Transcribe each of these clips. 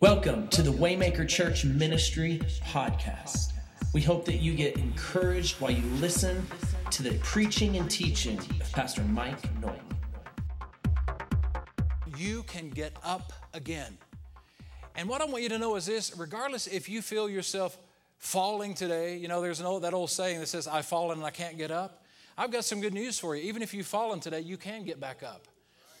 Welcome to the Waymaker Church Ministry podcast. We hope that you get encouraged while you listen to the preaching and teaching of Pastor Mike Nolan. You can get up again. And what I want you to know is this regardless if you feel yourself falling today, you know, there's an old, that old saying that says, I've fallen and I can't get up. I've got some good news for you. Even if you've fallen today, you can get back up.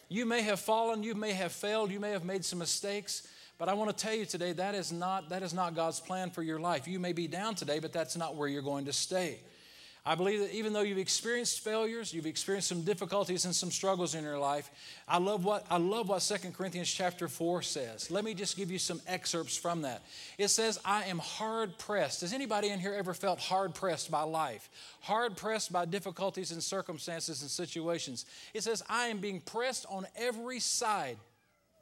You may have fallen, you may have failed, you may have made some mistakes. But I want to tell you today that is not that is not God's plan for your life. You may be down today, but that's not where you're going to stay. I believe that even though you've experienced failures, you've experienced some difficulties and some struggles in your life, I love what I love what 2 Corinthians chapter 4 says. Let me just give you some excerpts from that. It says, I am hard pressed. Has anybody in here ever felt hard pressed by life? Hard pressed by difficulties and circumstances and situations. It says, I am being pressed on every side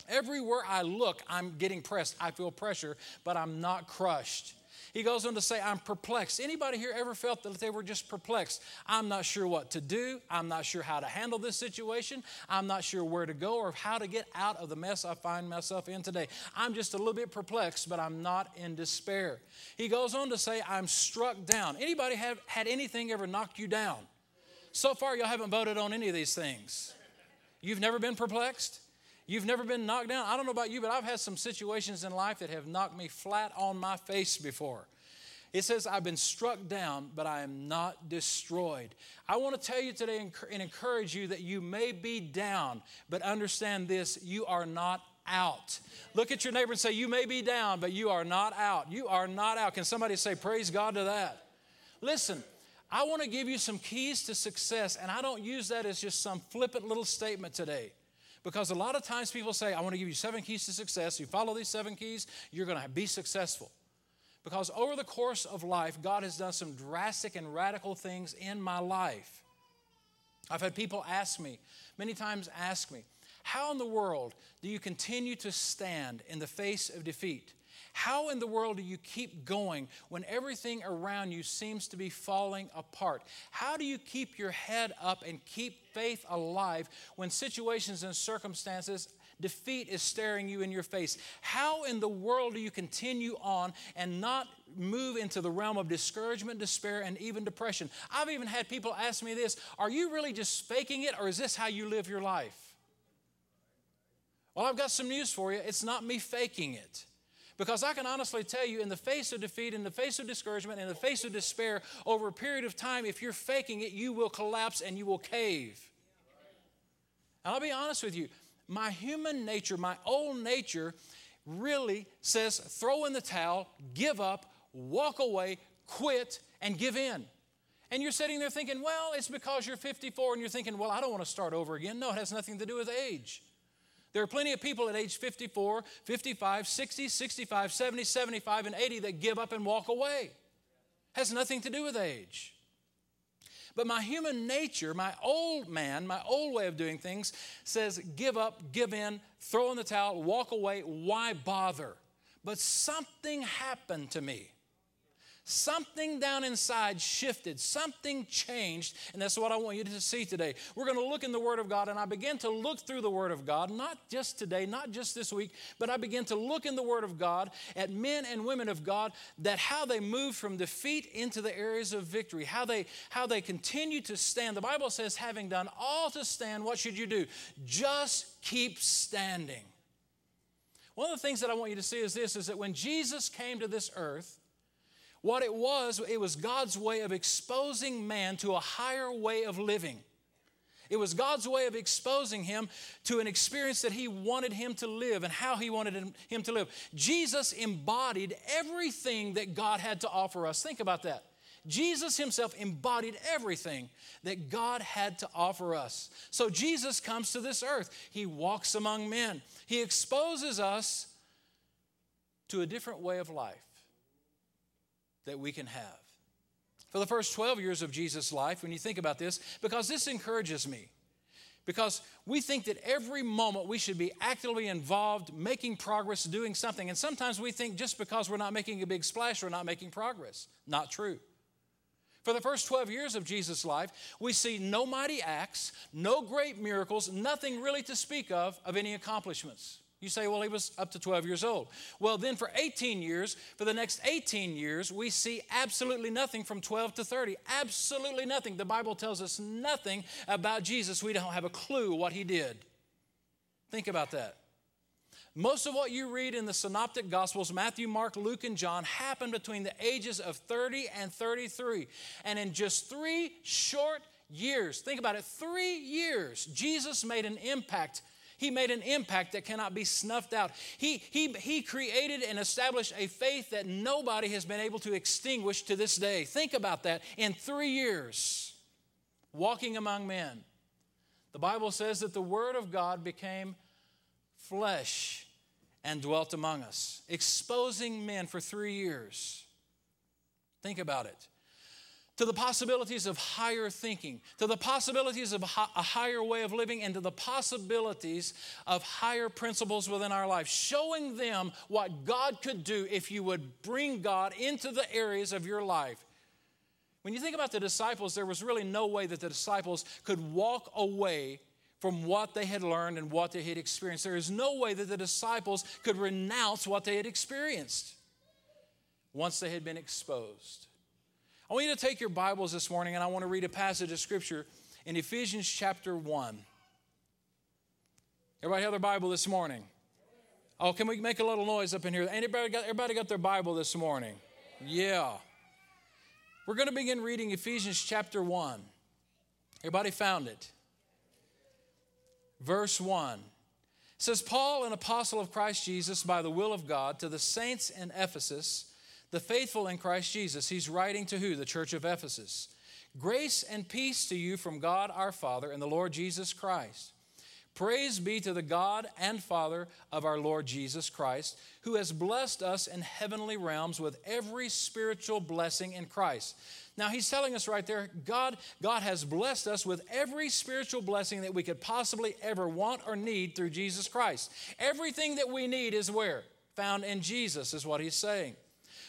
Everywhere I look, I'm getting pressed. I feel pressure, but I'm not crushed. He goes on to say, I'm perplexed. Anybody here ever felt that they were just perplexed? I'm not sure what to do. I'm not sure how to handle this situation. I'm not sure where to go or how to get out of the mess I find myself in today. I'm just a little bit perplexed, but I'm not in despair. He goes on to say, I'm struck down. Anybody have had anything ever knocked you down? So far, y'all haven't voted on any of these things. You've never been perplexed? You've never been knocked down. I don't know about you, but I've had some situations in life that have knocked me flat on my face before. It says, I've been struck down, but I am not destroyed. I want to tell you today and encourage you that you may be down, but understand this you are not out. Look at your neighbor and say, You may be down, but you are not out. You are not out. Can somebody say, Praise God to that? Listen, I want to give you some keys to success, and I don't use that as just some flippant little statement today. Because a lot of times people say, I want to give you seven keys to success. You follow these seven keys, you're going to be successful. Because over the course of life, God has done some drastic and radical things in my life. I've had people ask me, many times ask me, how in the world do you continue to stand in the face of defeat? How in the world do you keep going when everything around you seems to be falling apart? How do you keep your head up and keep faith alive when situations and circumstances defeat is staring you in your face. How in the world do you continue on and not move into the realm of discouragement, despair, and even depression? I've even had people ask me this Are you really just faking it, or is this how you live your life? Well, I've got some news for you. It's not me faking it. Because I can honestly tell you, in the face of defeat, in the face of discouragement, in the face of despair, over a period of time, if you're faking it, you will collapse and you will cave. And I'll be honest with you, my human nature, my old nature, really says throw in the towel, give up, walk away, quit, and give in. And you're sitting there thinking, well, it's because you're 54 and you're thinking, well, I don't want to start over again. No, it has nothing to do with age. There are plenty of people at age 54, 55, 60, 65, 70, 75, and 80 that give up and walk away. Has nothing to do with age. But my human nature, my old man, my old way of doing things says give up, give in, throw in the towel, walk away. Why bother? But something happened to me. Something down inside shifted, something changed, and that's what I want you to see today. We're going to look in the Word of God, and I begin to look through the Word of God, not just today, not just this week, but I begin to look in the Word of God at men and women of God that how they moved from defeat into the areas of victory, how they how they continue to stand. The Bible says, having done all to stand, what should you do? Just keep standing. One of the things that I want you to see is this is that when Jesus came to this earth, what it was, it was God's way of exposing man to a higher way of living. It was God's way of exposing him to an experience that he wanted him to live and how he wanted him to live. Jesus embodied everything that God had to offer us. Think about that. Jesus himself embodied everything that God had to offer us. So Jesus comes to this earth. He walks among men. He exposes us to a different way of life that we can have. For the first 12 years of Jesus' life, when you think about this, because this encourages me, because we think that every moment we should be actively involved, making progress, doing something. And sometimes we think just because we're not making a big splash, we're not making progress. Not true. For the first 12 years of Jesus' life, we see no mighty acts, no great miracles, nothing really to speak of of any accomplishments. You say, well, he was up to 12 years old. Well, then for 18 years, for the next 18 years, we see absolutely nothing from 12 to 30. Absolutely nothing. The Bible tells us nothing about Jesus. We don't have a clue what he did. Think about that. Most of what you read in the Synoptic Gospels, Matthew, Mark, Luke, and John, happened between the ages of 30 and 33. And in just three short years, think about it, three years, Jesus made an impact he made an impact that cannot be snuffed out. He, he, he created and established a faith that nobody has been able to extinguish to this day. Think about that. In three years, walking among men, the Bible says that the Word of God became flesh and dwelt among us, exposing men for three years. Think about it to the possibilities of higher thinking, to the possibilities of a higher way of living, and to the possibilities of higher principles within our life, showing them what God could do if you would bring God into the areas of your life. When you think about the disciples, there was really no way that the disciples could walk away from what they had learned and what they had experienced. There is no way that the disciples could renounce what they had experienced once they had been exposed. I want you to take your Bibles this morning and I want to read a passage of Scripture in Ephesians chapter 1. Everybody have their Bible this morning? Oh, can we make a little noise up in here? Anybody got, everybody got their Bible this morning? Yeah. We're going to begin reading Ephesians chapter 1. Everybody found it? Verse 1 it says, Paul, an apostle of Christ Jesus, by the will of God, to the saints in Ephesus the faithful in Christ Jesus. He's writing to who? The church of Ephesus. Grace and peace to you from God our Father and the Lord Jesus Christ. Praise be to the God and Father of our Lord Jesus Christ, who has blessed us in heavenly realms with every spiritual blessing in Christ. Now he's telling us right there, God, God has blessed us with every spiritual blessing that we could possibly ever want or need through Jesus Christ. Everything that we need is where? Found in Jesus, is what he's saying.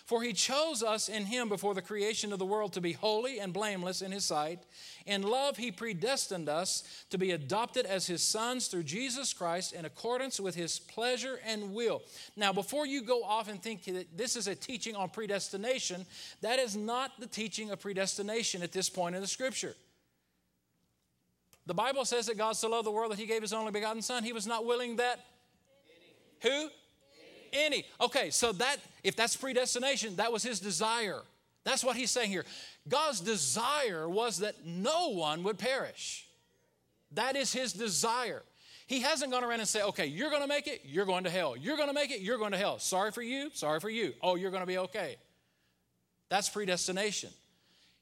For he chose us in him before the creation of the world to be holy and blameless in his sight. In love, he predestined us to be adopted as his sons through Jesus Christ in accordance with his pleasure and will. Now, before you go off and think that this is a teaching on predestination, that is not the teaching of predestination at this point in the scripture. The Bible says that God so loved the world that he gave his only begotten son. He was not willing that. Who? Any. Okay, so that if that's predestination, that was his desire. That's what he's saying here. God's desire was that no one would perish. That is his desire. He hasn't gone around and said, okay, you're going to make it, you're going to hell. You're going to make it, you're going to hell. Sorry for you, sorry for you. Oh, you're going to be okay. That's predestination.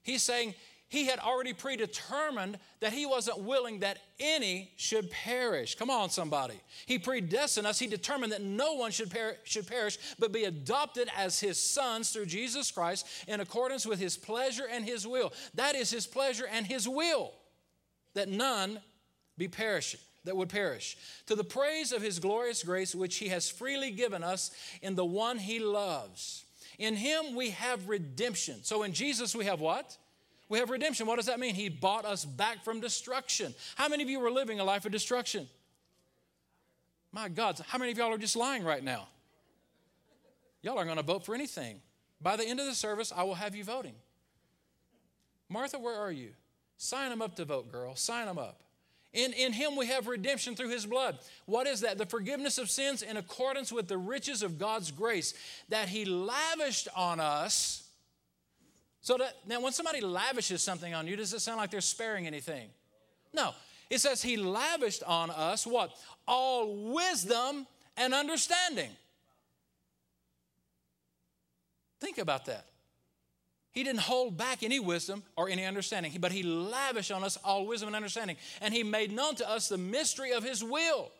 He's saying, he had already predetermined that he wasn't willing that any should perish. Come on, somebody. He predestined us. He determined that no one should, per- should perish, but be adopted as his sons through Jesus Christ in accordance with his pleasure and his will. That is his pleasure and his will, that none be perishing that would perish. To the praise of his glorious grace, which he has freely given us in the one he loves. In him we have redemption. So in Jesus we have what? We have redemption. What does that mean? He bought us back from destruction. How many of you were living a life of destruction? My God, how many of y'all are just lying right now? Y'all aren't going to vote for anything. By the end of the service, I will have you voting. Martha, where are you? Sign them up to vote, girl. Sign them up. In, in him we have redemption through his blood. What is that? The forgiveness of sins in accordance with the riches of God's grace that he lavished on us so that now when somebody lavishes something on you, does it sound like they're sparing anything? No. It says he lavished on us what? All wisdom and understanding. Think about that. He didn't hold back any wisdom or any understanding, but he lavished on us all wisdom and understanding. And he made known to us the mystery of his will.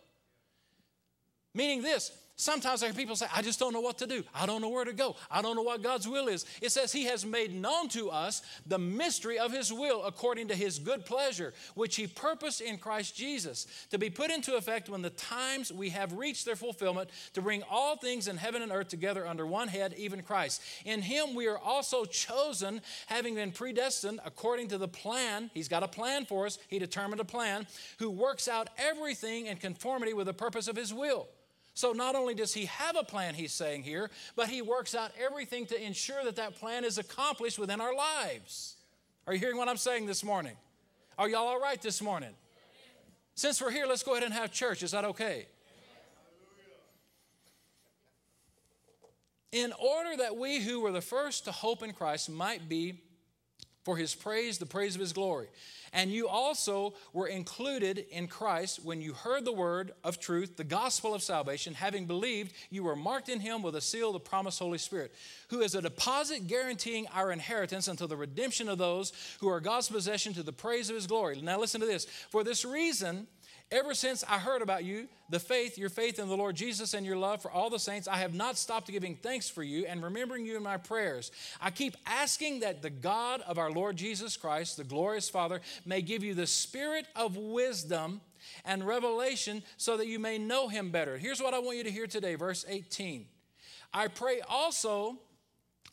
Meaning this, Sometimes I hear people say, I just don't know what to do. I don't know where to go. I don't know what God's will is. It says, He has made known to us the mystery of His will according to His good pleasure, which He purposed in Christ Jesus, to be put into effect when the times we have reached their fulfillment, to bring all things in heaven and earth together under one head, even Christ. In Him we are also chosen, having been predestined according to the plan. He's got a plan for us, He determined a plan, who works out everything in conformity with the purpose of His will So not only does he have a plan, he's saying here, but he works out everything to ensure that that plan is accomplished within our lives. Are you hearing what I'm saying this morning? Are y'all all right this morning? Since we're here, let's go ahead and have church. Is that okay? In order that we who were the first to hope in Christ might be for his praise, the praise of his glory. And you also were included in Christ when you heard the word of truth, the gospel of salvation. Having believed, you were marked in him with a seal the promised Holy Spirit, who is a deposit guaranteeing our inheritance until the redemption of those who are God's possession to the praise of his glory. Now, listen to this. For this reason, Ever since I heard about you, the faith, your faith in the Lord Jesus, and your love for all the saints, I have not stopped giving thanks for you and remembering you in my prayers. I keep asking that the God of our Lord Jesus Christ, the glorious Father, may give you the spirit of wisdom and revelation so that you may know him better. Here's what I want you to hear today, verse 18. I pray also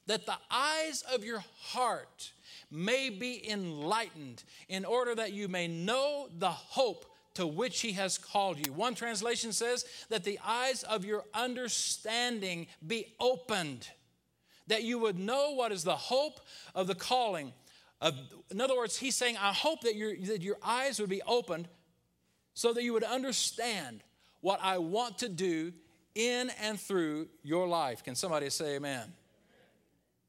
that the eyes of your heart may be enlightened in order that you may know the hope to which he has called you. One translation says that the eyes of your understanding be opened, that you would know what is the hope of the calling. In other words, he's saying, I hope that your, that your eyes would be opened so that you would understand what I want to do in and through your life. Can somebody say amen? amen.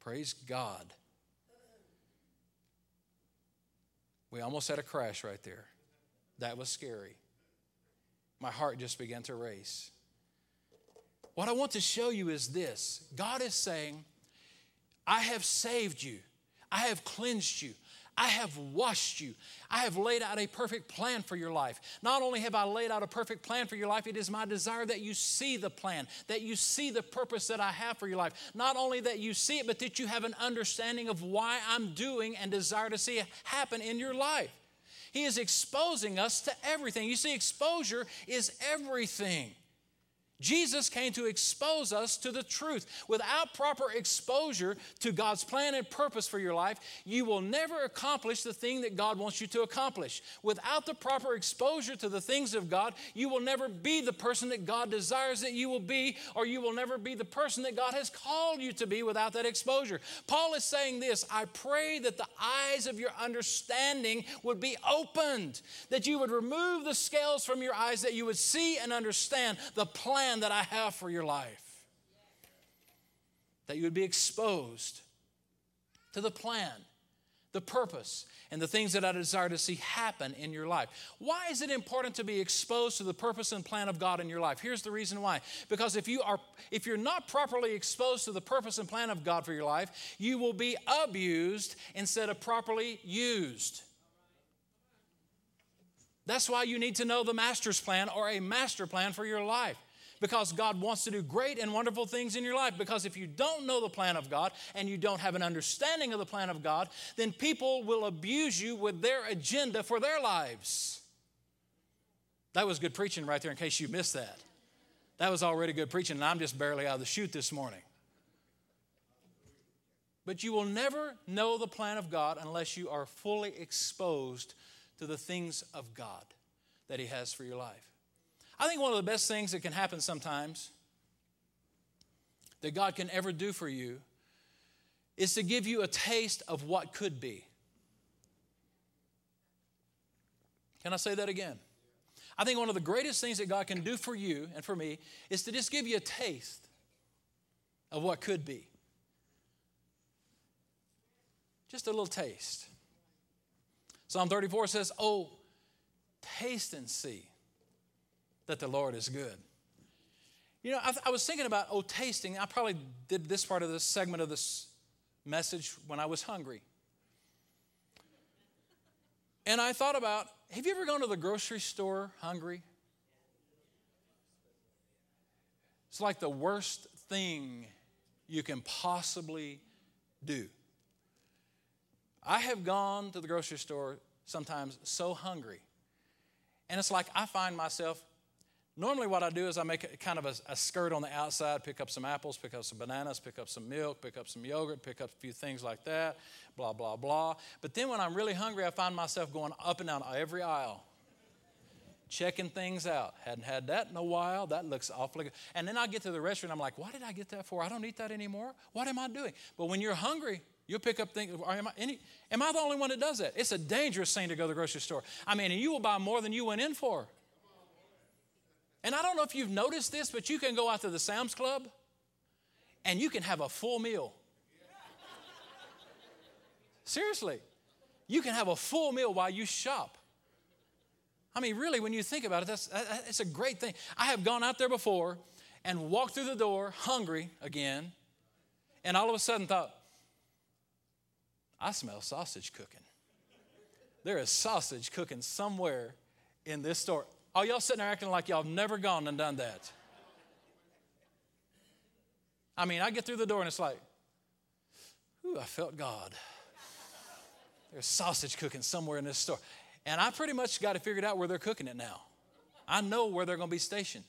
Praise God. We almost had a crash right there. That was scary. My heart just began to race. What I want to show you is this God is saying, I have saved you, I have cleansed you, I have washed you. I have laid out a perfect plan for your life. Not only have I laid out a perfect plan for your life, it is my desire that you see the plan, that you see the purpose that I have for your life. Not only that you see it, but that you have an understanding of why I'm doing and desire to see it happen in your life. He is exposing us to everything. You see, exposure is everything. Jesus came to expose us to the truth. Without proper exposure to God's plan and purpose for your life, you will never accomplish the thing that God wants you to accomplish. Without the proper exposure to the things of God, you will never be the person that God desires that you will be, or you will never be the person that God has called you to be without that exposure. Paul is saying this I pray that the eyes of your understanding would be opened, that you would remove the scales from your eyes, that you would see and understand the plan plan that I have for your life. That you would be exposed to the plan, the purpose, and the things that I desire to see happen in your life. Why is it important to be exposed to the purpose and plan of God in your life? Here's the reason why. Because if you are if you're not properly exposed to the purpose and plan of God for your life, you will be abused instead of properly used. That's why you need to know the master's plan or a master plan for your life because God wants to do great and wonderful things in your life. Because if you don't know the plan of God and you don't have an understanding of the plan of God, then people will abuse you with their agenda for their lives. That was good preaching right there, in case you missed that. That was already good preaching, and I'm just barely out of the chute this morning. But you will never know the plan of God unless you are fully exposed to the things of God that He has for your life. I think one of the best things that can happen sometimes that God can ever do for you is to give you a taste of what could be. Can I say that again? I think one of the greatest things that God can do for you and for me is to just give you a taste of what could be. Just a little taste. Psalm 34 says, Oh, taste and see that the Lord is good. You know, I, I, was thinking about, oh, tasting. I probably did this part of this segment of this message when I was hungry. And I thought about have you ever gone to the grocery store hungry? It's like the worst thing you can possibly do. I have gone to the grocery store sometimes so hungry. And it's like I find myself Normally, what I do is I make a, kind of a, a, skirt on the outside, pick up some apples, pick up some bananas, pick up some milk, pick up some yogurt, pick up a few things like that, blah, blah, blah. But then when I'm really hungry, I find myself going up and down every aisle. checking things out. Hadn't had that in a while. That looks awfully good. And then I get to the restaurant. I'm like, why did I get that for? I don't eat that anymore. What am I doing? But when you're hungry, you'll pick up things. Am I, any, am I the only one that does that? It's a dangerous thing to go to the grocery store. I mean, you will buy more than you went in for. And I don't know if you've noticed this, but you can go out to the Sam's Club and you can have a full meal. Seriously, you can have a full meal while you shop. I mean, really, when you think about it, that's, it's a great thing. I have gone out there before and walked through the door hungry again, and all of a sudden thought, I smell sausage cooking. There is sausage cooking somewhere in this store. All y'all sitting there acting like y'all have never gone and done that. I mean, I get through the door and it's like, ooh, I felt God. There's sausage cooking somewhere in this store. And I pretty much got it figured out where they're cooking it now. I know where they're going to be stationed.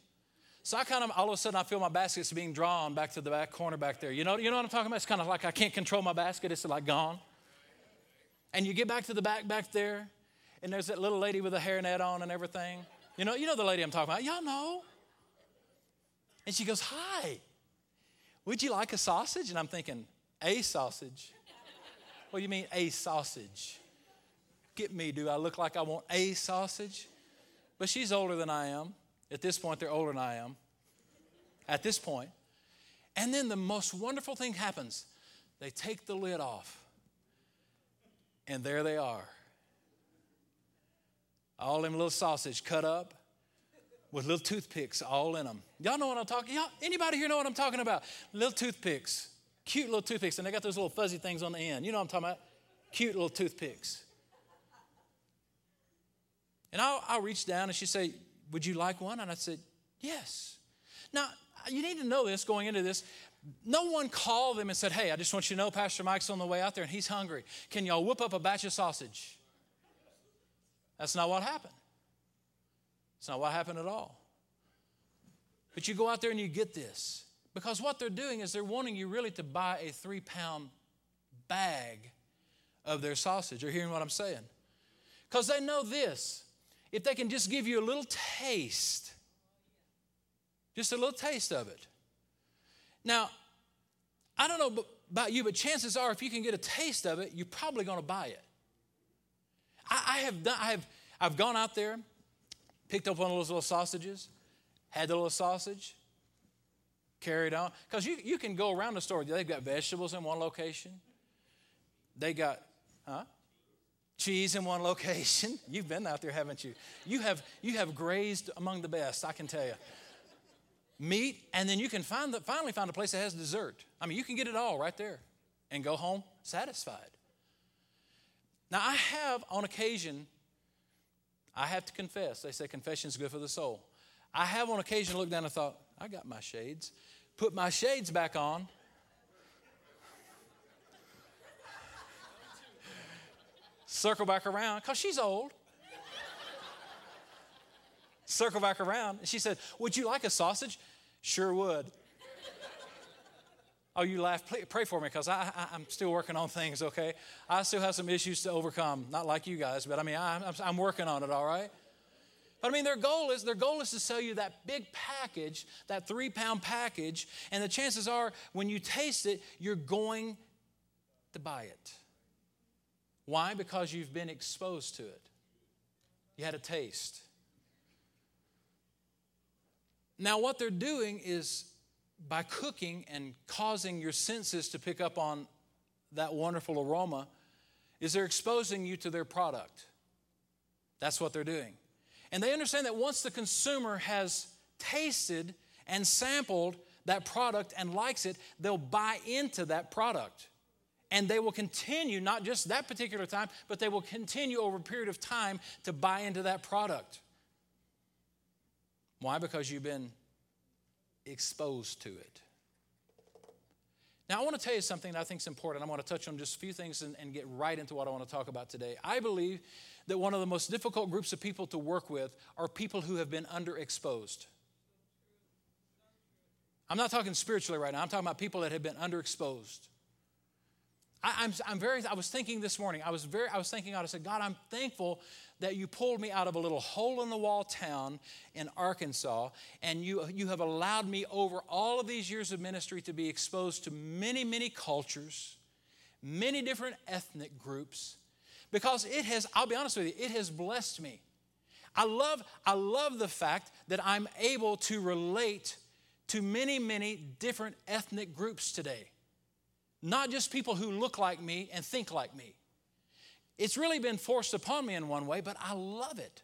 So I kind of, all of a sudden, I feel my basket's being drawn back to the back corner back there. You know, you know what I'm talking about? It's kind of like I can't control my basket. It's like gone. And you get back to the back back there, and there's that little lady with a hairnet on and everything. You know, you know the lady I'm talking about. Y'all know. And she goes, Hi, would you like a sausage? And I'm thinking, A sausage? What do you mean, a sausage? get me. Do I look like I want a sausage? But she's older than I am. At this point, they're older than I am. At this point. And then the most wonderful thing happens they take the lid off, and there they are. All them little sausage cut up with little toothpicks all in them. Y'all know what I'm talking? Y'all, anybody here know what I'm talking about? Little toothpicks, cute little toothpicks, and they got those little fuzzy things on the end. You know what I'm talking about? Cute little toothpicks. And I'll, I'll reach down and she'd say, Would you like one? And I said, Yes. Now, you need to know this going into this. No one called them and said, Hey, I just want you to know Pastor Mike's on the way out there and he's hungry. Can y'all whip up a batch of sausage? That's not what happened. It's not what happened at all. But you go out there and you get this. Because what they're doing is they're wanting you really to buy a three pound bag of their sausage. You're hearing what I'm saying? Because they know this if they can just give you a little taste, just a little taste of it. Now, I don't know about you, but chances are if you can get a taste of it, you're probably going to buy it. I, I, have done, I have, I've gone out there, picked up one of those little sausages, had the little sausage, carried on. Because you, you can go around the store, they've got vegetables in one location. They got, huh? cheese in one location. You've been out there, haven't you? You have, you have grazed among the best, I can tell you. Meat, and then you can find the, finally find a place that has dessert. I mean, you can get it all right there and go home satisfied. Now, I have on occasion, I have to confess, they say confession is good for the soul. I have on occasion looked down and thought, I got my shades. Put my shades back on circle back around, because she's old. circle back around. And she said, Would you like a sausage? Sure would. Oh, you laugh. Pray for me because I, I, am still working on things, okay? I still have some issues to overcome. Not like you guys, but I mean, I'm, I'm working on it, all right? But I mean, their goal is their goal is to sell you that big package, that three pound package, and the chances are when you taste it, you're going to buy it. Why? Because you've been exposed to it. You had a taste. Now, what they're doing is by cooking and causing your senses to pick up on that wonderful aroma, is they're exposing you to their product. That's what they're doing. And they understand that once the consumer has tasted and sampled that product and likes it, they'll buy into that product. And they will continue, not just that particular time, but they will continue over a period of time to buy into that product. Why? Because you've been exposed to it. Now, I want to tell you something that I think is important. I want to touch on just a few things and, and, get right into what I want to talk about today. I believe that one of the most difficult groups of people to work with are people who have been underexposed. I'm not talking spiritually right now, I'm talking about people that have been underexposed. I, am I'm, I'm very, I was thinking this morning, I was very, I was thinking out, I said, God, I'm thankful that you pulled me out of a little hole in the wall town in Arkansas, and you, you have allowed me over all of these years of ministry to be exposed to many, many cultures, many different ethnic groups, because it has, I'll be honest with you, it has blessed me. I love, I love the fact that I'm able to relate to many, many different ethnic groups today. Not just people who look like me and think like me. It's really been forced upon me in one way, but I love it.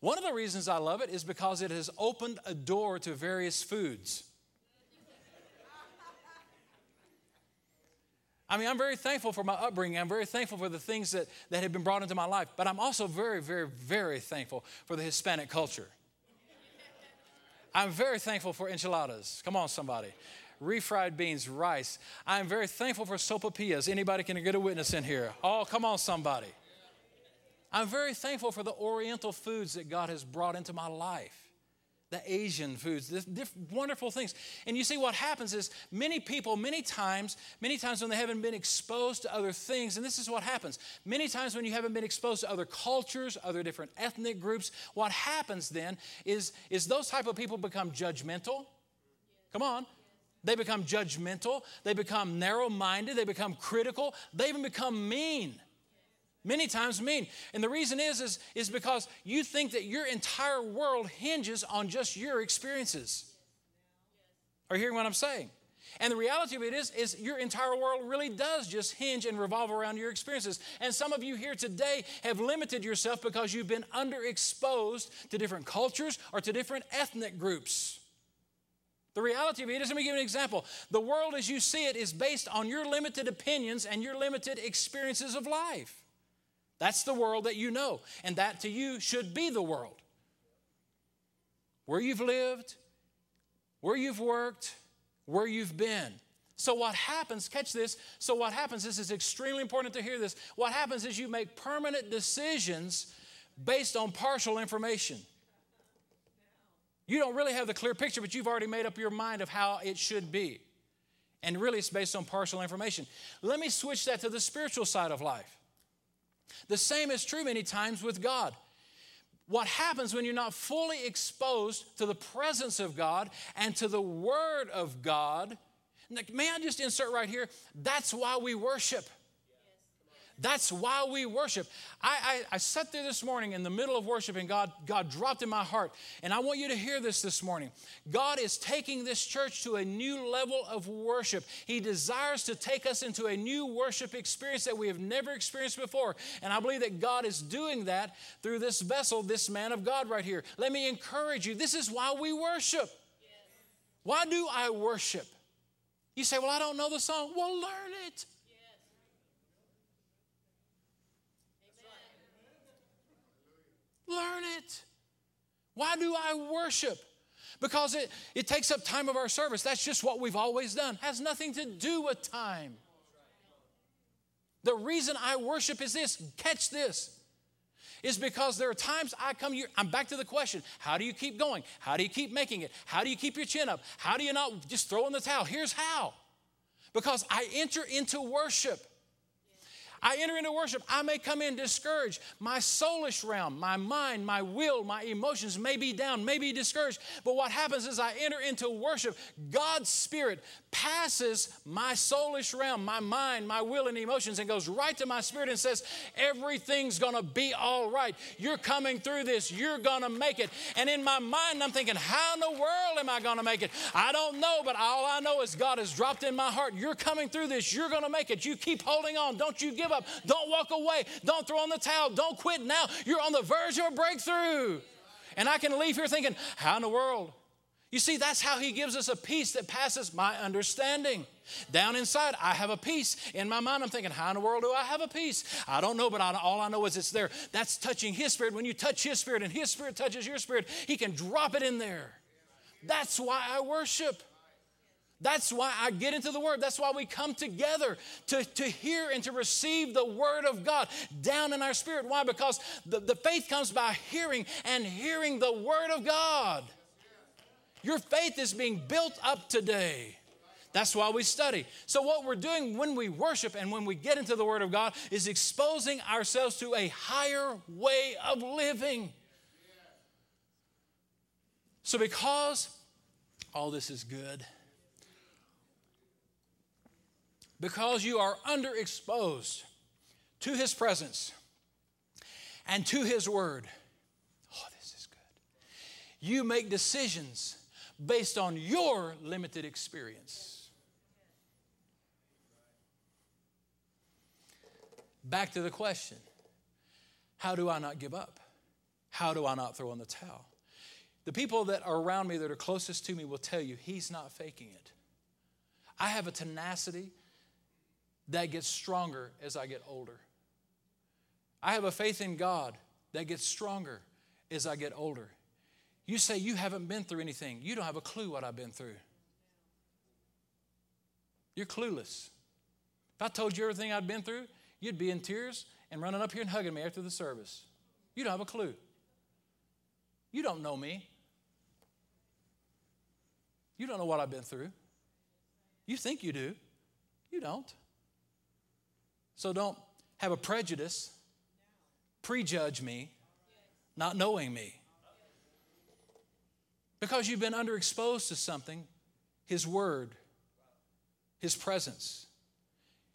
One of the reasons I love it is because it has opened a door to various foods. I mean, I'm very thankful for my upbringing. I'm very thankful for the things that, that have been brought into my life, but I'm also very, very, very thankful for the Hispanic culture. I'm very thankful for enchiladas. Come on, somebody. Refried beans, rice. I'm very thankful for sopapillas. Anybody can get a witness in here? Oh, come on, somebody. I'm very thankful for the Oriental foods that God has brought into my life the Asian foods, the wonderful things. And you see, what happens is many people, many times, many times when they haven't been exposed to other things, and this is what happens. Many times when you haven't been exposed to other cultures, other different ethnic groups, what happens then is, is those type of people become judgmental. Come on. They become judgmental. They become narrow minded. They become critical. They even become mean. Many times mean. And the reason is, is, is because you think that your entire world hinges on just your experiences. Are you hearing what I'm saying? And the reality of it is, is your entire world really does just hinge and revolve around your experiences. And some of you here today have limited yourself because you've been underexposed to different cultures or to different ethnic groups. The reality of it is, let me give you an example. The world as you see it is based on your limited opinions and your limited experiences of life. That's the world that you know, and that to you should be the world. Where you've lived, where you've worked, where you've been. So, what happens, catch this. So, what happens, this is extremely important to hear this. What happens is you make permanent decisions based on partial information. You don't really have the clear picture, but you've already made up your mind of how it should be. And really, it's based on partial information. Let me switch that to the spiritual side of life. The same is true many times with God. What happens when you're not fully exposed to the presence of God and to the Word of God? May I just insert right here? That's why we worship. That's why we worship. I, I, I, sat there this morning in the middle of worship and God, God dropped in my heart. And I want you to hear this this morning. God is taking this church to a new level of worship. He desires to take us into a new worship experience that we have never experienced before. And I believe that God is doing that through this vessel, this man of God right here. Let me encourage you this is why we worship. Why do I worship? You say, Well, I don't know the song. Well, learn it. Learn it. Why do I worship? Because it, it takes up time of our service. That's just what we've always done. Has nothing to do with time. The reason I worship is this catch this is because there are times I come here, I'm back to the question how do you keep going? How do you keep making it? How do you keep your chin up? How do you not just throw in the towel? Here's how. Because I enter into worship I enter into worship, I may come in discouraged. My soulish realm, my mind, my will, my emotions may be down, may be discouraged. But what happens is I enter into worship, God's Spirit passes my soulish realm, my mind, my will, and emotions, and goes right to my spirit and says, Everything's gonna be all right. You're coming through this, you're gonna make it. And in my mind, I'm thinking, How in the world am I gonna make it? I don't know, but all I know is God has dropped in my heart. You're coming through this, you're gonna make it. You keep holding on, don't you give up. Don't walk away. Don't throw in the towel. Don't quit now. You're on the verge of a breakthrough. And I can leave here thinking, how in the world? You see, that's how he gives us a peace that passes my understanding. Down inside, I have a peace. In my mind, I'm thinking, how in the world do I have a peace? I don't know, but I, all I know is it's there. That's touching his spirit. When you touch his spirit and his spirit touches your spirit, he can drop it in there. That's why I worship. That's why I get into the Word. That's why we come together to, to hear and to receive the Word of God down in our spirit. Why? Because the, the faith comes by hearing and hearing the Word of God. Your faith is being built up today. That's why we study. So, what we're doing when we worship and when we get into the Word of God is exposing ourselves to a higher way of living. So, because all this is good, because you are underexposed to His presence and to His Word, oh, this is good. You make decisions based on your limited experience. Back to the question how do I not give up? How do I not throw in the towel? The people that are around me that are closest to me will tell you he's not faking it. I have a tenacity that gets stronger as I get older. I have a faith in God that gets stronger as I get older. You say you haven't been through anything, you don't have a clue what I've been through. You're clueless. If I told you everything I'd been through, you'd be in tears and running up here and hugging me after the service. You don't have a clue. You don't know me. You don't know what I've been through. You think you do. You don't. So don't have a prejudice, prejudge me, not knowing me. Because you've been underexposed to something, His Word, His presence.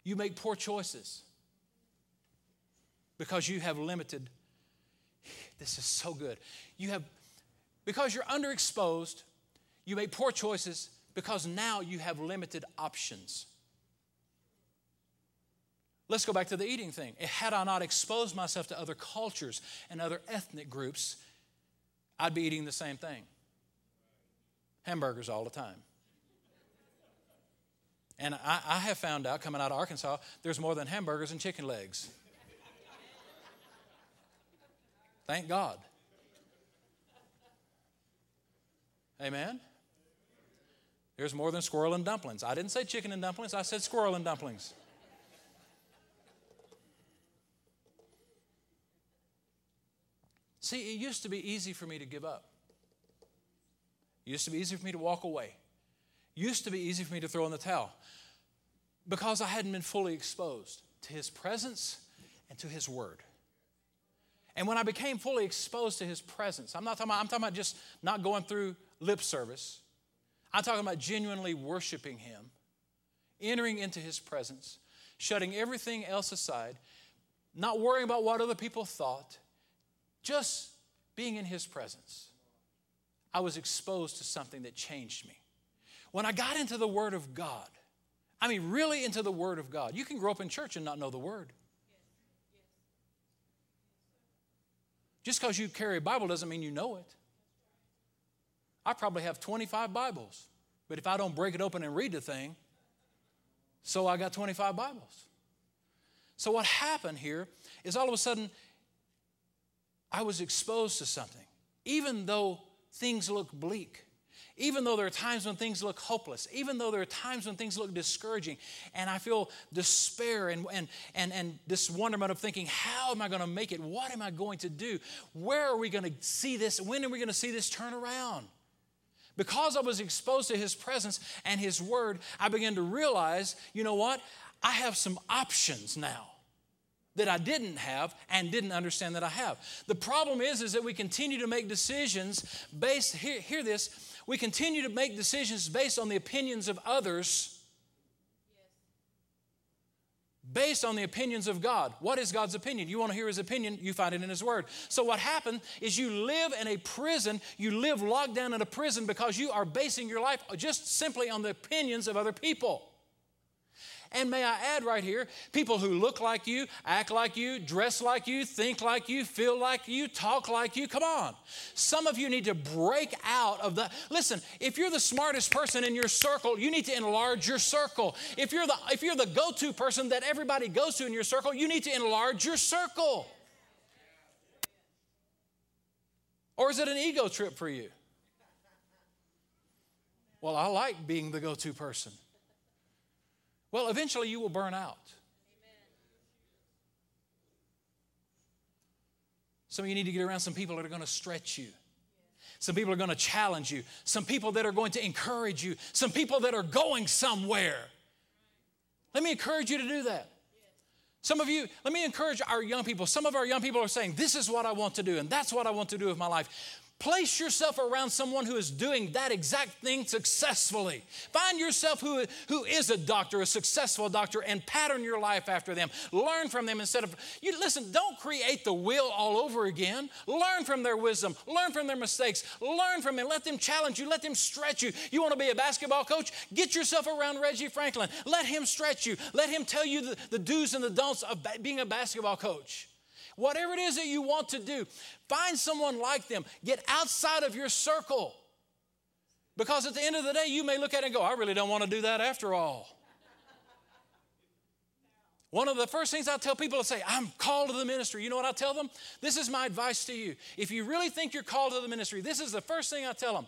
You make poor choices because you have limited. This is so good. You have, because you're underexposed, you make poor choices because now you have limited options. Let's go back to the eating thing. Had I not exposed myself to other cultures and other ethnic groups, I'd be eating the same thing hamburgers all the time. And I, I, have found out coming out of Arkansas, there's more than hamburgers and chicken legs. Thank God. Amen. There's more than squirrel and dumplings. I didn't say chicken and dumplings, I said squirrel and dumplings. See, it used to be easy for me to give up. It used to be easy for me to walk away. It used to be easy for me to throw in the towel because I hadn't been fully exposed to His presence and to His Word. And when I became fully exposed to His presence, I'm not talking about, I'm talking about just not going through lip service. I'm talking about genuinely worshiping Him, entering into His presence, shutting everything else aside, not worrying about what other people thought, just being in His presence. I was exposed to something that changed me. When I got into the Word of God, I mean, really into the Word of God, you can grow up in church and not know the Word. Just because you carry a Bible doesn't mean you know it. I probably have 25 Bibles. But if I don't break it open and read the thing, so I got 25 Bibles. So what happened here is all of a sudden I was exposed to something. Even though things look bleak, even though there are times when things look hopeless, even though there are times when things look discouraging, and I feel despair and, and, and, and this wonderment of thinking, how am I going to make it? What am I going to do? Where are we going to see this? When are we going to see this turn around? Because I was exposed to His presence and His Word, I began to realize, you know what? I have some options now that I didn't have and didn't understand that I have. The problem is, is that we continue to make decisions based, hear, hear this, we continue to make decisions based on the opinions of others based on the opinions of God. What is God's opinion? You want to hear His opinion, you find it in His Word. So, what happened is you live in a prison, you live locked down in a prison because you are basing your life just simply on the opinions of other people. And may I add right here, people who look like you, act like you, dress like you, think like you, feel like you, talk like you. Come on. Some of you need to break out of the Listen, if you're the smartest person in your circle, you need to enlarge your circle. If you're the if you're the go-to person that everybody goes to in your circle, you need to enlarge your circle. Or is it an ego trip for you? Well, I like being the go-to person. Well, eventually you will burn out. Some of you need to get around some people that are going to stretch you. some people are going to challenge you, some people that are going to encourage you, some people that are going somewhere. Let me encourage you to do that. Some of you, let me encourage our young people. Some of our young people are saying, This is what I want to do, and that's what I want to do with my life. Place yourself around someone who is doing that exact thing successfully. Find yourself who, who is a doctor, a successful doctor, and pattern your life after them. Learn from them instead of, you listen, don't create the wheel all over again. Learn from their wisdom, learn from their mistakes, learn from them. Let them challenge you, let them stretch you. You want to be a basketball coach? Get yourself around Reggie Franklin. Let him stretch you, let him tell you the, the do's and the don'ts of being a basketball coach. Whatever it is that you want to do, find someone like them. Get outside of your circle. Because at the end of the day, you may look at it and go, I really don't want to do that after all. One of the first things I tell people to say, I'm called to the ministry. You know what I tell them? This is my advice to you. If you really think you're called to the ministry, this is the first thing I tell them.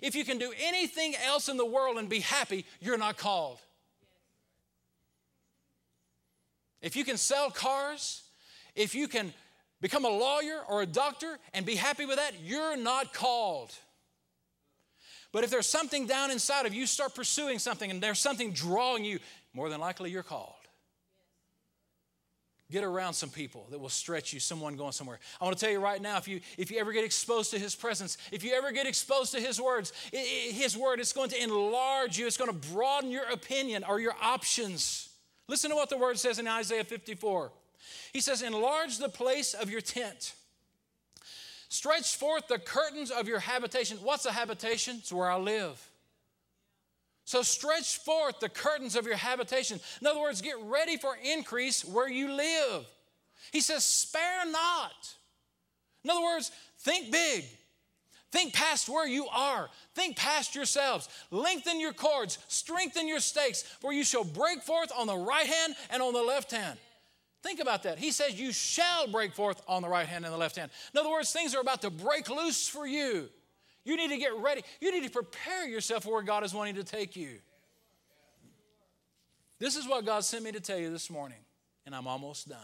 If you can do anything else in the world and be happy, you're not called. If you can sell cars, if you can become a lawyer or a doctor and be happy with that, you're not called. But if there's something down inside of you, start pursuing something and there's something drawing you, more than likely you're called. Get around some people that will stretch you, someone going somewhere. I want to tell you right now if you, if you ever get exposed to His presence, if you ever get exposed to His words, it, it, His word is going to enlarge you, it's going to broaden your opinion or your options. Listen to what the word says in Isaiah 54. He says, Enlarge the place of your tent. Stretch forth the curtains of your habitation. What's a habitation? It's where I live. So stretch forth the curtains of your habitation. In other words, get ready for increase where you live. He says, Spare not. In other words, think big. Think past where you are. Think past yourselves. Lengthen your cords. Strengthen your stakes, for you shall break forth on the right hand and on the left hand. Think about that. He says, You shall break forth on the right hand and the left hand. In other words, things are about to break loose for you. You need to get ready. You need to prepare yourself for where God is wanting to take you. This is what God sent me to tell you this morning, and I'm almost done.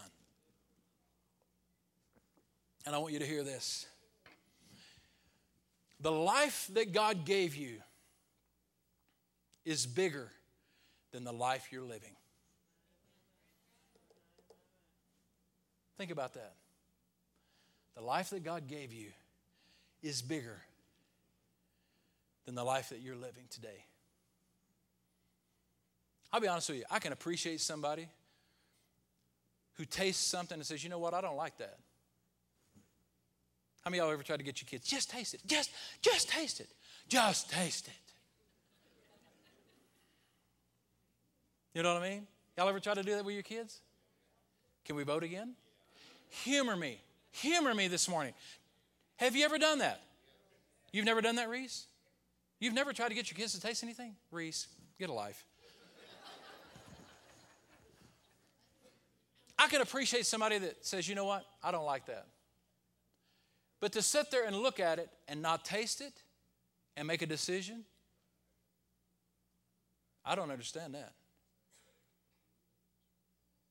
And I want you to hear this. The life that God gave you is bigger than the life you're living. Think about that. The life that God gave you is bigger than the life that you're living today. I'll be honest with you, I can appreciate somebody who tastes something and says, you know what, I don't like that. How many of y'all ever tried to get your kids, just taste it, just, just taste it, just taste it. You know what I mean? Y'all ever try to do that with your kids? Can we vote again? Humor me. Humor me this morning. Have you ever done that? You've never done that, Reese? You've never tried to get your kids to taste anything? Reese, get a life. I can appreciate somebody that says, you know what, I don't like that. But to sit there and look at it and not taste it and make a decision, I don't understand that.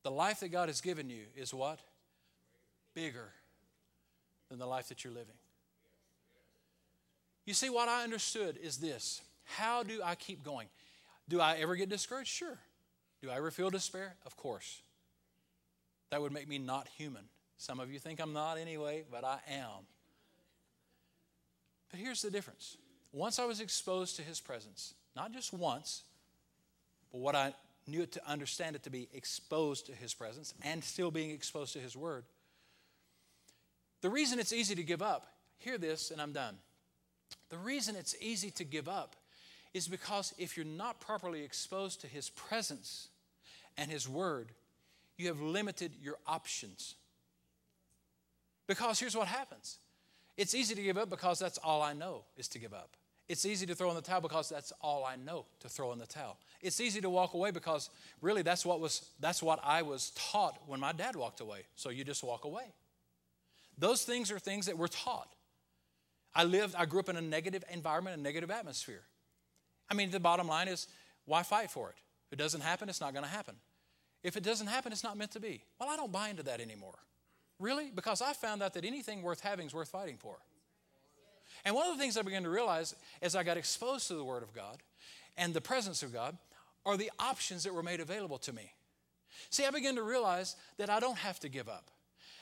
The life that God has given you is what? Bigger than the life that you're living. You see, what I understood is this how do I keep going? Do I ever get discouraged? Sure. Do I ever feel despair? Of course. That would make me not human. Some of you think I'm not anyway, but I am. But here's the difference. Once I was exposed to his presence, not just once, but what I knew it to understand it to be exposed to his presence and still being exposed to his word, the reason it's easy to give up, hear this and I'm done. The reason it's easy to give up is because if you're not properly exposed to His presence and His Word, you have limited your options. Because here's what happens it's easy to give up because that's all I know is to give up. It's easy to throw in the towel because that's all I know to throw in the towel. It's easy to walk away because really that's what was that's what I was taught when my dad walked away. So you just walk away. Those things are things that we're taught. I lived, I grew up in a negative environment, a negative atmosphere. I mean, the bottom line is why fight for it? If it doesn't happen, it's not going to happen. If it doesn't happen, it's not meant to be. Well, I don't buy into that anymore. Really? Because I found out that anything worth having is worth fighting for. And one of the things I began to realize as I got exposed to the Word of God and the presence of God are the options that were made available to me. See, I began to realize that I don't have to give up.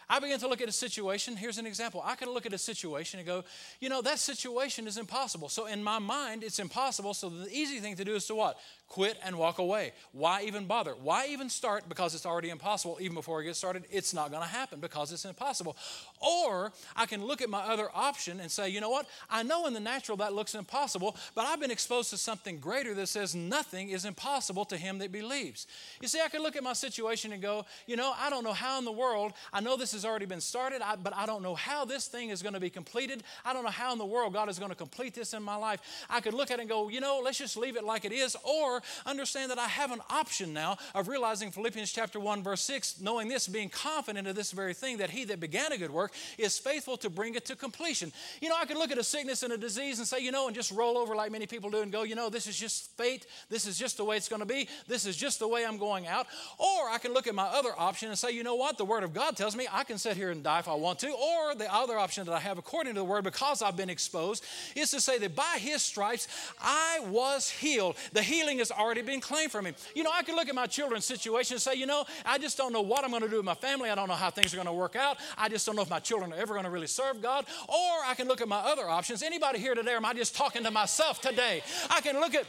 I began to look at a situation. Here's an example. I could look at a situation and go, you know, that situation is impossible. So in my mind, it's impossible. So the easy thing to do is to what? Quit and walk away. Why even bother? Why even start? Because it's already impossible. Even before I get started, it's not going to happen because it's impossible. Or I can look at my other option and say, you know what? I know in the natural that looks impossible, but I've been exposed to something greater that says nothing is impossible to him that believes. You see, I can look at my situation and go, you know, I don't know how in the world, I know this has already been started, but I don't know how this thing is going to be completed. I don't know how in the world God is going to complete this in my life. I could look at it and go, you know, let's just leave it like it is. Or understand that I have an option now of realizing Philippians chapter 1, verse 6, knowing this, being confident of this very thing, that he that began a good work is faithful to bring it to completion. You know, I could look at a sickness and a disease and say, you know, and just roll over like many people do and go, you know, this is just fate. This is just the way it's going to be. This is just the way I'm going out. Or I can look at my other option and say, you know what? The Word of God tells me I can sit here and die if I want to. Or the other option that I have according to the Word because I've been exposed is to say that by His stripes I was healed. The healing has already been claimed for me. You know, I could look at my children's situation and say, you know, I just don't know what I'm going to do with my family. I don't know how things are going to work out. I just don't know if my children are ever going to really serve God. Or I can look at my other options. Anybody here today, or am I just talking to myself today? I can look at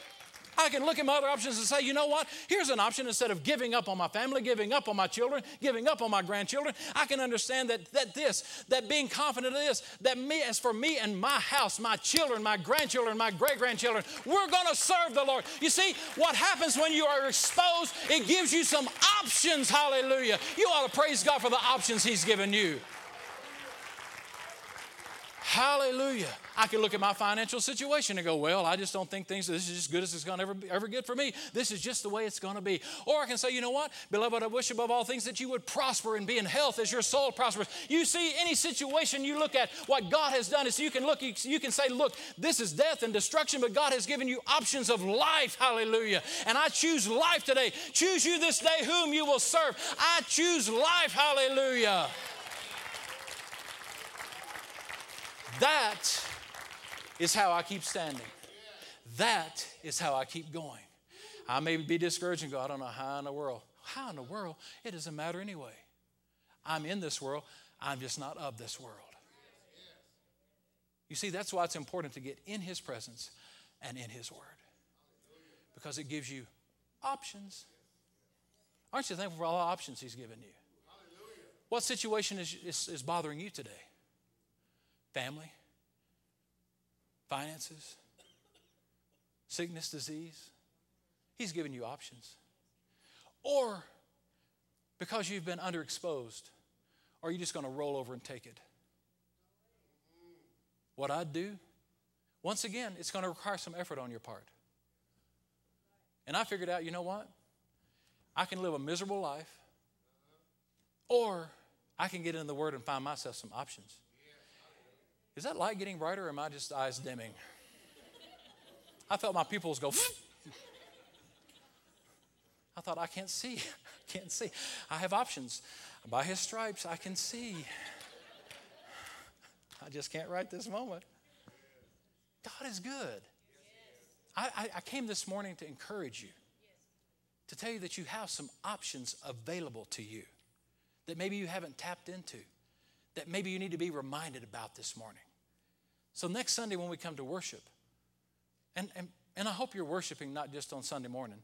I can look at my other options and say, you know what? Here's an option instead of giving up on my family, giving up on my children, giving up on my grandchildren. I can understand that, that this, that being confident of this, that me, as for me and my house, my children, my grandchildren, my great grandchildren, we're going to serve the Lord. You see, what happens when you are exposed, it gives you some options. Hallelujah. You ought to praise God for the options He's given you. Hallelujah. I can look at my financial situation and go, well, I just don't think things, this is as good as it's going to ever, be, ever good for me. This is just the way it's going to be. Or I can say, you know what? Beloved, I wish above all things that you would prosper and be in health as your soul prospers. You see, any situation you look at, what God has done is you can look, you can say, look, this is death and destruction, but God has given you options of life. Hallelujah. And I choose life today. Choose you this day whom you will serve. I choose life. Hallelujah. That is how I keep standing. That is how I keep going. I may be discouraged and go, I don't know how in the world. How in the world? It doesn't matter anyway. I'm in this world, I'm just not of this world. You see, that's why it's important to get in His presence and in His Word because it gives you options. Aren't you thankful for all the options He's given you? What situation is, is, is bothering you today? Family, finances, sickness, disease. He's given you options. Or because you've been underexposed, are you just going to roll over and take it? What I'd do, once again, it's going to require some effort on your part. And I figured out, you know what? I can live a miserable life, or I can get in the Word and find myself some options. Is that light getting brighter or am I just eyes dimming? I felt my pupils go. I thought, I can't see. I can't see. I have options. By his stripes, I can see. I just can't right this moment. God is good. I, I, I came this morning to encourage you, to tell you that you have some options available to you that maybe you haven't tapped into, that maybe you need to be reminded about this morning. So next Sunday when we come to worship, and, and, and I hope you're worshiping not just on Sunday morning.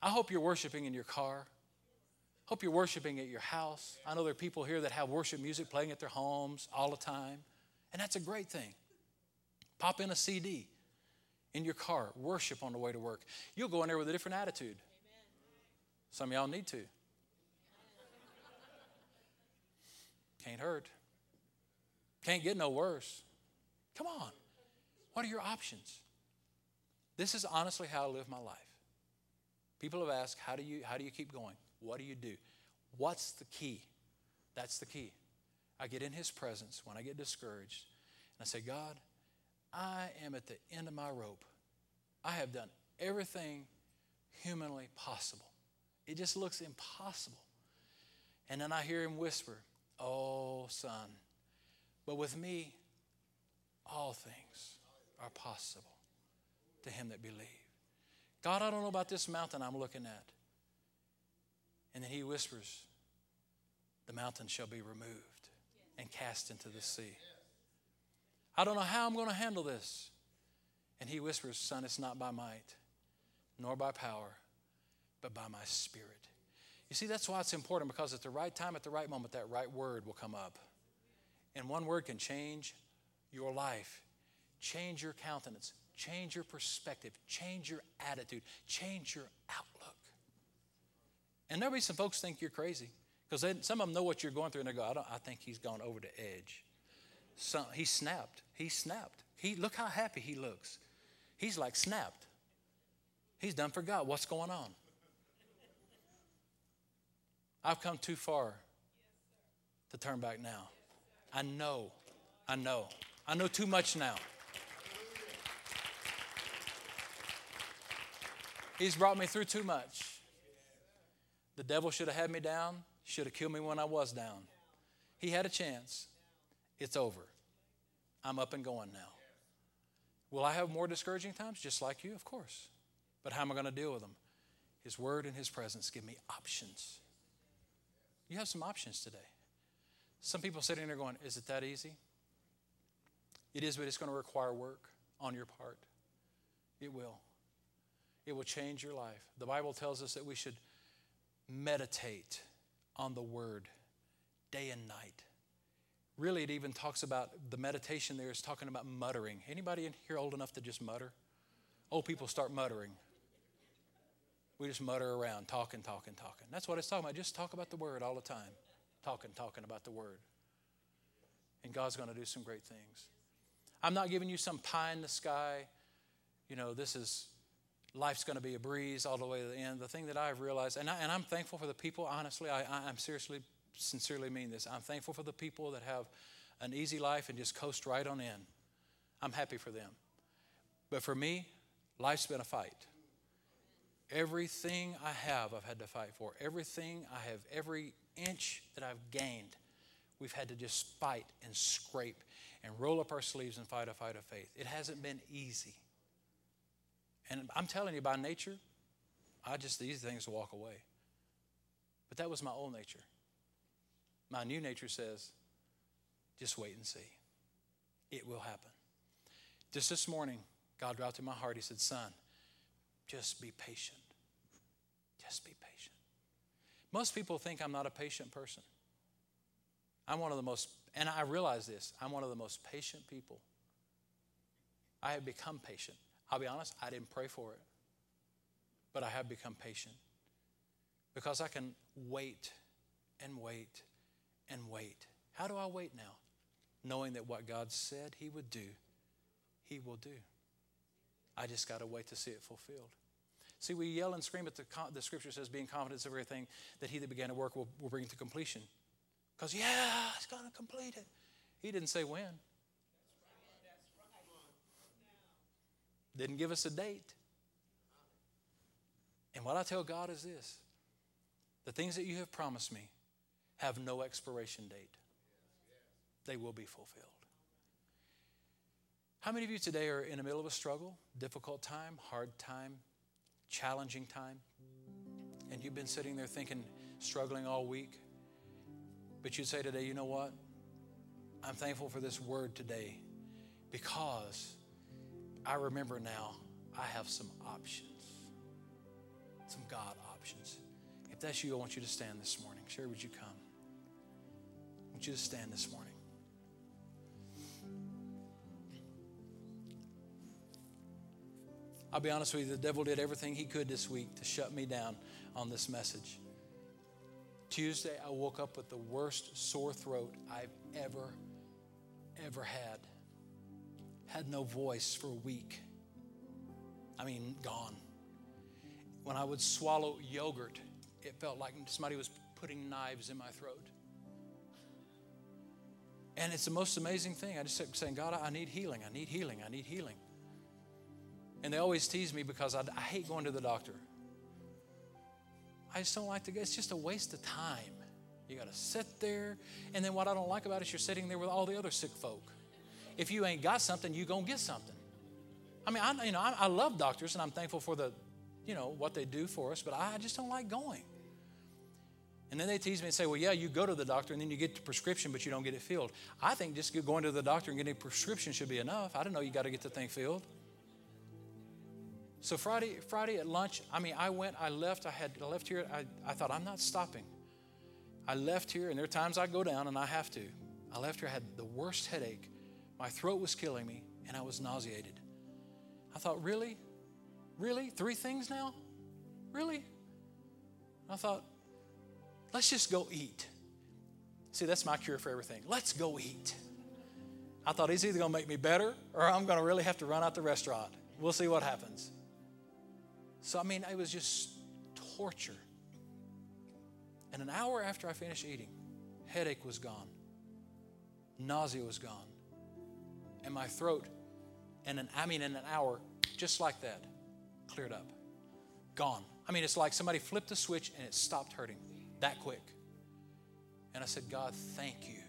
I hope you're worshiping in your car. Hope you're worshiping at your house. I know there are people here that have worship music playing at their homes all the time, and that's a great thing. Pop in a CD in your car, worship on the way to work. You'll go in there with a different attitude. Some of y'all need to. Can't hurt. Can't get no worse. Come on. What are your options? This is honestly how I live my life. People have asked, how do you, how do you keep going? What do you do? What's the key? That's the key. I get in His presence when I get discouraged, and I say, God, I am at the end of my rope. I have done everything humanly possible. It just looks impossible. And then I hear Him whisper, Oh, son. But with me, all things are possible to him that believe. God, I don't know about this mountain I'm looking at. And then he whispers, The mountain shall be removed and cast into the sea. I don't know how I'm going to handle this. And he whispers, Son, it's not by might, nor by power, but by my spirit. You see, that's why it's important because at the right time, at the right moment, that right word will come up. And one word can change your life, change your countenance, change your perspective, change your attitude, change your outlook. And there'll be some folks think you're crazy because some of them know what you're going through and they go, I, I think he's gone over the edge. He snapped. He snapped. He, look how happy he looks. He's like snapped. He's done for God. What's going on? I've come too far to turn back now. I know. I know. I know too much now. He's brought me through too much. The devil should have had me down, should have killed me when I was down. He had a chance. It's over. I'm up and going now. Will I have more discouraging times? Just like you, of course. But how am I going to deal with them? His word and His presence give me options. You have some options today. Some people sitting there going, Is it that easy? It is, but it's going to require work on your part. It will. It will change your life. The Bible tells us that we should meditate on the word day and night. Really, it even talks about the meditation there is talking about muttering. Anybody in here old enough to just mutter? Old people start muttering. We just mutter around, talking, talking, talking. That's what it's talking about. Just talk about the word all the time. Talking, talking about the word. And God's going to do some great things. I'm not giving you some pie in the sky. You know, this is life's going to be a breeze all the way to the end. The thing that I've realized, and, I, and I'm thankful for the people, honestly, I, I'm seriously, sincerely mean this. I'm thankful for the people that have an easy life and just coast right on in. I'm happy for them. But for me, life's been a fight. Everything I have, I've had to fight for. Everything I have, every inch that I've gained, we've had to just fight and scrape and roll up our sleeves and fight a fight of faith. It hasn't been easy. And I'm telling you, by nature, I just, these things walk away. But that was my old nature. My new nature says, just wait and see. It will happen. Just this morning, God dropped in my heart, He said, Son, just be patient. Just be patient. Most people think I'm not a patient person. I'm one of the most, and I realize this, I'm one of the most patient people. I have become patient. I'll be honest, I didn't pray for it, but I have become patient because I can wait and wait and wait. How do I wait now? Knowing that what God said He would do, He will do. I just got to wait to see it fulfilled. See, we yell and scream, but the, the scripture says, being confident of everything that he that began to work will, will bring to completion. Because, yeah, he's going to complete it. He didn't say when. Didn't give us a date. And what I tell God is this the things that you have promised me have no expiration date, they will be fulfilled. How many of you today are in the middle of a struggle, difficult time, hard time, challenging time? And you've been sitting there thinking, struggling all week? But you'd say today, you know what? I'm thankful for this word today because I remember now I have some options, some God options. If that's you, I want you to stand this morning. Sherry, would you come? I want you to stand this morning. I'll be honest with you, the devil did everything he could this week to shut me down on this message. Tuesday, I woke up with the worst sore throat I've ever, ever had. Had no voice for a week. I mean, gone. When I would swallow yogurt, it felt like somebody was putting knives in my throat. And it's the most amazing thing. I just kept saying, God, I need healing. I need healing. I need healing. And they always tease me because I, I hate going to the doctor. I just don't like to go. It's just a waste of time. You got to sit there. And then what I don't like about it is you're sitting there with all the other sick folk. if you ain't got something, you gonna get something. I mean, I, you know, I, I love doctors and I'm thankful for the, you know, what they do for us, but I just don't like going. And then they tease me and say, well, yeah, you go to the doctor and then you get the prescription, but you don't get it filled. I think just going to the doctor and getting a prescription should be enough. I don't know you got to get the thing filled. So Friday, Friday at lunch, I mean, I went, I left, I had I left here, I, I thought, I'm not stopping. I left here, and there are times I go down and I have to. I left here, I had the worst headache. My throat was killing me, and I was nauseated. I thought, really? Really? Three things now? Really? I thought, let's just go eat. See, that's my cure for everything. Let's go eat. I thought he's either going to make me better or I'm going to really have to run out the restaurant. We'll see what happens. So, I mean, it was just torture. And an hour after I finished eating, headache was gone, nausea was gone, and my throat, and an, I mean, in an hour, just like that, cleared up, gone. I mean, it's like somebody flipped a switch and it stopped hurting that quick. And I said, God, thank you.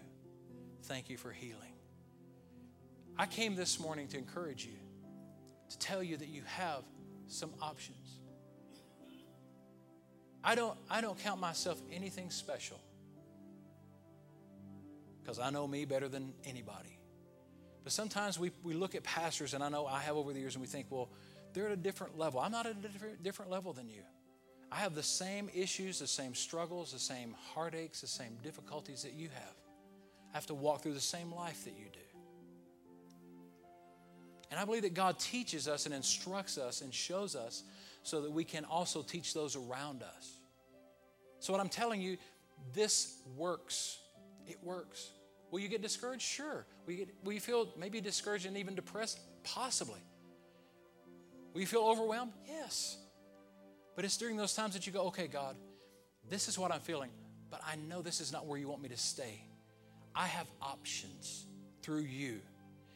Thank you for healing. I came this morning to encourage you, to tell you that you have some options. I don't, I don't count myself anything special because I know me better than anybody. But sometimes we, we look at pastors, and I know I have over the years, and we think, well, they're at a different level. I'm not at a different, different level than you. I have the same issues, the same struggles, the same heartaches, the same difficulties that you have. I have to walk through the same life that you do. And I believe that God teaches us and instructs us and shows us so that we can also teach those around us. So, what I'm telling you, this works. It works. Will you get discouraged? Sure. Will you, get, will you feel maybe discouraged and even depressed? Possibly. Will you feel overwhelmed? Yes. But it's during those times that you go, okay, God, this is what I'm feeling, but I know this is not where you want me to stay. I have options through you.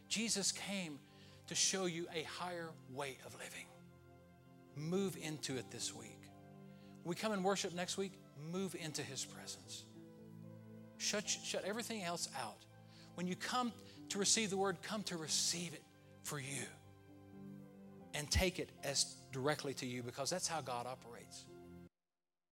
Jesus came to show you a higher way of living. Move into it this week. When we come and worship next week, move into his presence. Shut, shut everything else out. When you come to receive the word, come to receive it for you and take it as directly to you because that's how God operates.